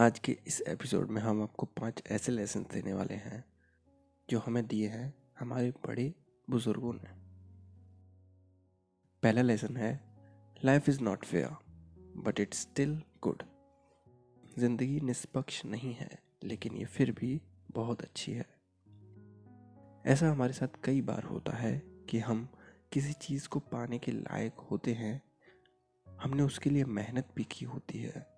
आज के इस एपिसोड में हम आपको पाँच ऐसे लेसन देने वाले हैं, जो हमें दिए हैं हमारे बड़े बुज़ुर्गों ने। पहला लेसन है life is not fair but it's still good ज़िंदगी निष्पक्ष नहीं है, लेकिन ये फिर भी बहुत अच्छी है। ऐसा हमारे साथ कई बार होता है कि हम किसी चीज़ को पाने के लायक होते हैं। हमने उसके लिए मेहनत भी की होती है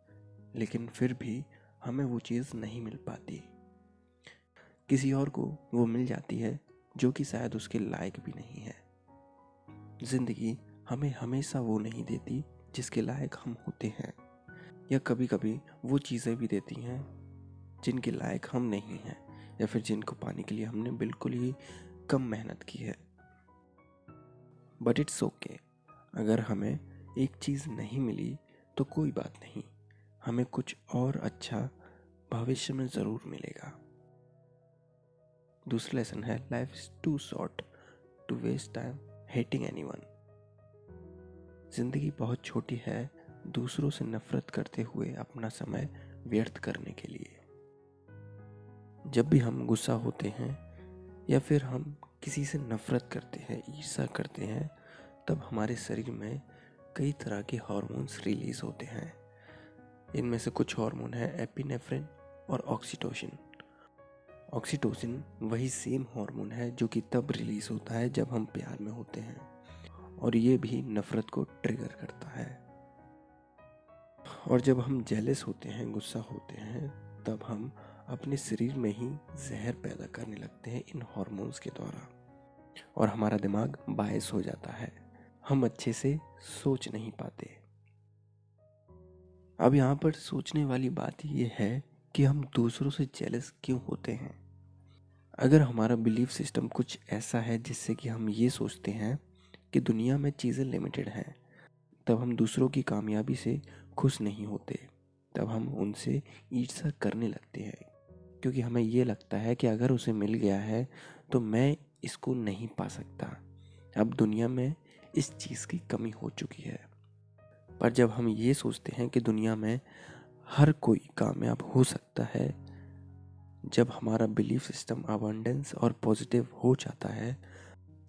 लेकिन फिर भी हमें वो चीज़ नहीं मिल पाती। किसी और को वो मिल जाती है, जो कि शायद उसके लायक भी नहीं है। ज़िंदगी हमें हमेशा वो नहीं देती, जिसके लायक हम होते हैं। या कभी कभी वो चीज़ें भी देती हैं, जिनके लायक हम नहीं हैं, या फिर जिनको पाने के लिए हमने बिल्कुल ही कम मेहनत की है। बट इट्स ओके अगर हमें एक चीज़ नहीं मिली तो कोई बात नहीं। हमें कुछ और अच्छा भविष्य में ज़रूर मिलेगा। दूसरा लेसन है life is too short to waste time hating anyone ज़िंदगी बहुत छोटी है, दूसरों से नफरत करते हुए अपना समय व्यर्थ करने के लिए। जब भी हम गुस्सा होते हैं, या फिर हम किसी से नफरत करते हैं ईर्षा करते हैं, तब हमारे शरीर में कई तरह के हार्मोन्स रिलीज़ होते हैं। इनमें से कुछ हार्मोन है एपिनेफ्रिन और ऑक्सीटोसिन। ऑक्सीटोसिन वही सेम हार्मोन है जो कि तब रिलीज़ होता है जब हम प्यार में होते हैं, और ये भी नफरत को ट्रिगर करता है। और जब हम जेलस होते हैं, गुस्सा होते हैं, तब हम अपने शरीर में ही जहर पैदा करने लगते हैं इन हॉर्मोन्स के द्वारा। और हमारा दिमाग बायस हो जाता है। हम अच्छे से सोच नहीं पाते। अब यहाँ पर सोचने वाली बात यह है कि हम दूसरों से जेलस क्यों होते हैं? अगर हमारा बिलीफ सिस्टम कुछ ऐसा है जिससे कि हम ये सोचते हैं कि दुनिया में चीज़ें लिमिटेड हैं, तब हम दूसरों की कामयाबी से खुश नहीं होते। तब हम उनसे ईर्षा करने लगते हैं, क्योंकि हमें ये लगता है कि अगर उसे मिल गया है तो मैं इसको नहीं पा सकता। अब दुनिया में इस चीज़ की कमी हो चुकी है। पर जब हम ये सोचते हैं कि दुनिया में हर कोई कामयाब हो सकता है, जब हमारा बिलीफ सिस्टम अबंडेंस और पॉजिटिव हो जाता है,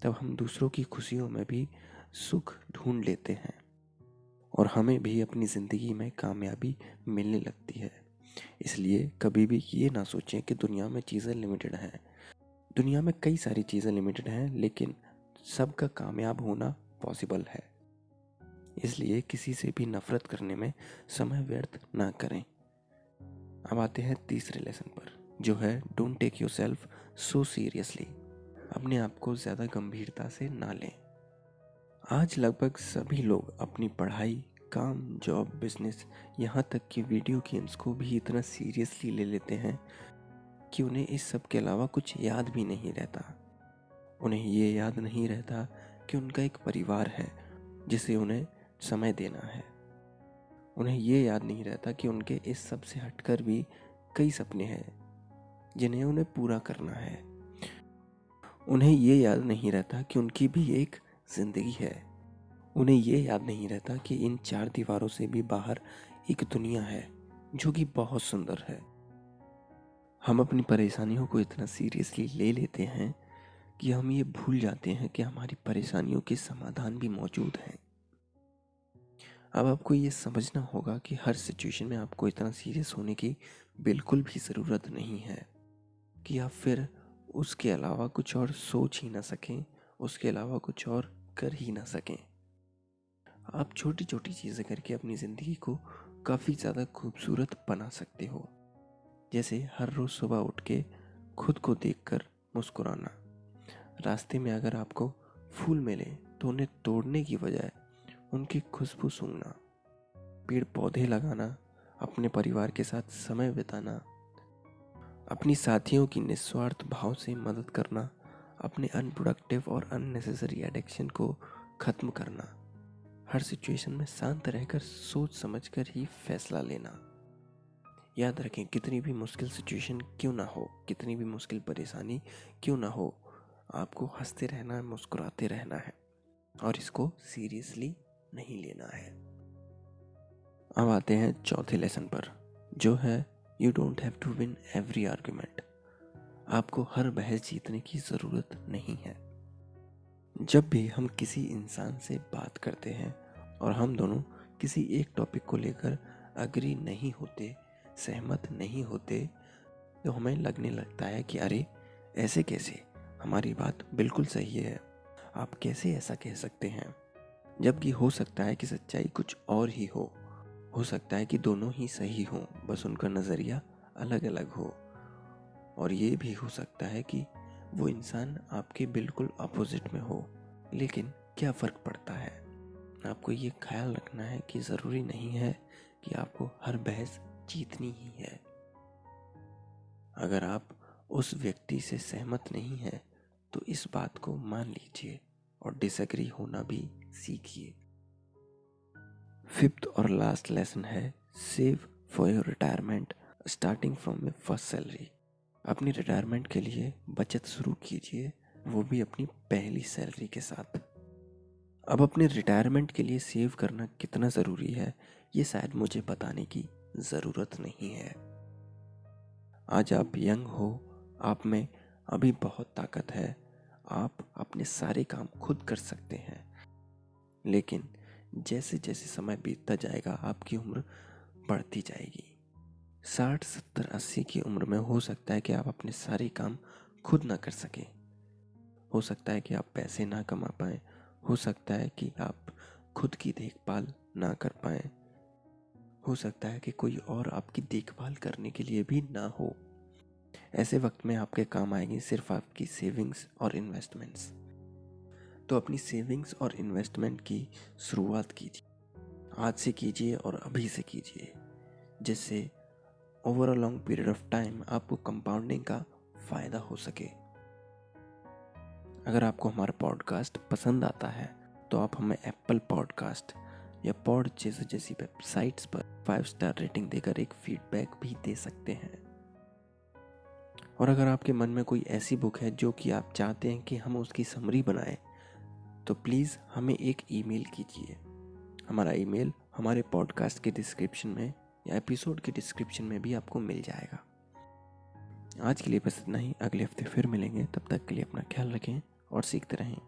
तब हम दूसरों की खुशियों में भी सुख ढूंढ लेते हैं और हमें भी अपनी ज़िंदगी में कामयाबी मिलने लगती है। इसलिए कभी भी ये ना सोचें कि दुनिया में चीज़ें लिमिटेड हैं। दुनिया में कई सारी चीज़ें लिमिटेड हैं, लेकिन सबका कामयाब होना पॉसिबल है। इसलिए किसी से भी नफरत करने में समय व्यर्थ ना करें। अब आते हैं तीसरे लेसन पर, जो है don't take yourself so seriously अपने आप को ज़्यादा गंभीरता से ना लें। आज लगभग सभी लोग अपनी पढ़ाई, काम जॉब बिज़नेस यहाँ तक कि वीडियो गेम्स को भी इतना सीरियसली ले लेते हैं कि उन्हें इस सब के अलावा कुछ याद भी नहीं रहता। उन्हें ये याद नहीं रहता कि उनका एक परिवार है, जिसे उन्हें समय देना है। उन्हें ये याद नहीं रहता कि उनके इस सबसे हटकर भी कई सपने हैं, जिन्हें उन्हें पूरा करना है। उन्हें ये याद नहीं रहता कि उनकी भी एक ज़िंदगी है। उन्हें ये याद नहीं रहता कि इन चार दीवारों से भी बाहर एक दुनिया है, जो कि बहुत सुंदर है। हम अपनी परेशानियों को इतना सीरियसली ले लेते हैं कि हम ये भूल जाते हैं कि हमारी परेशानियों के समाधान भी मौजूद हैं। अब आपको ये समझना होगा कि हर सिचुएशन में आपको इतना सीरियस होने की बिल्कुल भी ज़रूरत नहीं है कि आप फिर उसके अलावा कुछ और सोच ही ना सकें, उसके अलावा कुछ और कर ही ना सकें। आप छोटी छोटी चीज़ें करके अपनी ज़िंदगी को काफ़ी ज़्यादा खूबसूरत बना सकते हो। जैसे हर रोज़ सुबह उठ के खुद को देखकर मुस्कुराना। रास्ते में अगर आपको फूल मिले तो उन्हें तोड़ने की बजाय उनकी खुशबू सूंघना पेड़ पौधे लगाना, अपने परिवार के साथ समय बिताना, अपनी साथियों की निस्वार्थ भाव से मदद करना, अपने अनप्रोडक्टिव और अननेसेसरी एडिक्शन को ख़त्म करना, हर सिचुएशन में शांत रहकर सोच समझकर ही फैसला लेना। याद रखें, कितनी भी मुश्किल सिचुएशन क्यों ना हो, कितनी भी मुश्किल परेशानी क्यों ना हो, आपको हँसते रहना है मुस्कुराते रहना है और इसको सीरियसली नहीं लेना है। अब आते हैं चौथे लेसन पर, जो है you don't have to win every argument आपको हर बहस जीतने की ज़रूरत नहीं है। जब भी हम किसी इंसान से बात करते हैं और हम दोनों किसी एक टॉपिक को लेकर अग्री नहीं होते, सहमत नहीं होते तो हमें लगने लगता है कि अरे, ऐसे कैसे? हमारी बात बिल्कुल सही है। आप कैसे ऐसा कह सकते हैं? जबकि हो सकता है कि सच्चाई कुछ और ही हो। हो सकता है कि दोनों ही सही हों, बस उनका नज़रिया अलग अलग हो। और ये भी हो सकता है कि वो इंसान आपके बिल्कुल अपोजिट में हो। लेकिन क्या फ़र्क पड़ता है? आपको ये ख्याल रखना है कि ज़रूरी नहीं है कि आपको हर बहस जीतनी ही है। अगर आप उस व्यक्ति से सहमत नहीं हैं तो इस बात को मान लीजिए। और डिसएग्री होना भी सीखिए। फिफ्थ और लास्ट लेसन है save for your retirement starting from your first salary अपनी रिटायरमेंट के लिए बचत शुरू कीजिए, वो भी अपनी पहली सैलरी के साथ। अब अपने रिटायरमेंट के लिए सेव करना कितना ज़रूरी है, ये शायद मुझे बताने की ज़रूरत नहीं है। आज आप यंग हो, आप में अभी बहुत ताकत है आप अपने सारे काम खुद कर सकते हैं। लेकिन जैसे जैसे समय बीतता जाएगा, आपकी उम्र बढ़ती जाएगी। साठ, सत्तर, अस्सी की उम्र में हो सकता है कि आप अपने सारे काम खुद ना कर सकें। हो सकता है कि आप पैसे ना कमा पाए। हो सकता है कि आप खुद की देखभाल ना कर पाए। हो सकता है कि कोई और आपकी देखभाल करने के लिए भी ना हो। ऐसे वक्त में आपके काम आएँगी सिर्फ़ आपकी सेविंग्स और इन्वेस्टमेंट्स तो अपनी सेविंग्स और इन्वेस्टमेंट की शुरुआत कीजिए। आज से कीजिए और अभी से कीजिए, जिससे over a long period of time आपको कंपाउंडिंग का फ़ायदा हो सके। अगर आपको हमारा पॉडकास्ट पसंद आता है तो आप हमें एप्पल पॉडकास्ट या पॉड जैसे जैसी वेबसाइट्स पर फाइव स्टार रेटिंग देकर एक फीडबैक भी दे सकते हैं। और अगर आपके मन में कोई ऐसी बुक है जो कि आप चाहते हैं कि हम उसकी समरी बनाएँ तो प्लीज़ हमें एक ईमेल कीजिए। हमारा ईमेल हमारे पॉडकास्ट के डिस्क्रिप्शन में या एपिसोड के डिस्क्रिप्शन में भी आपको मिल जाएगा। आज के लिए बस इतना ही। अगले हफ़्ते फिर मिलेंगे। तब तक के लिए अपना ख्याल रखें और सीखते रहें।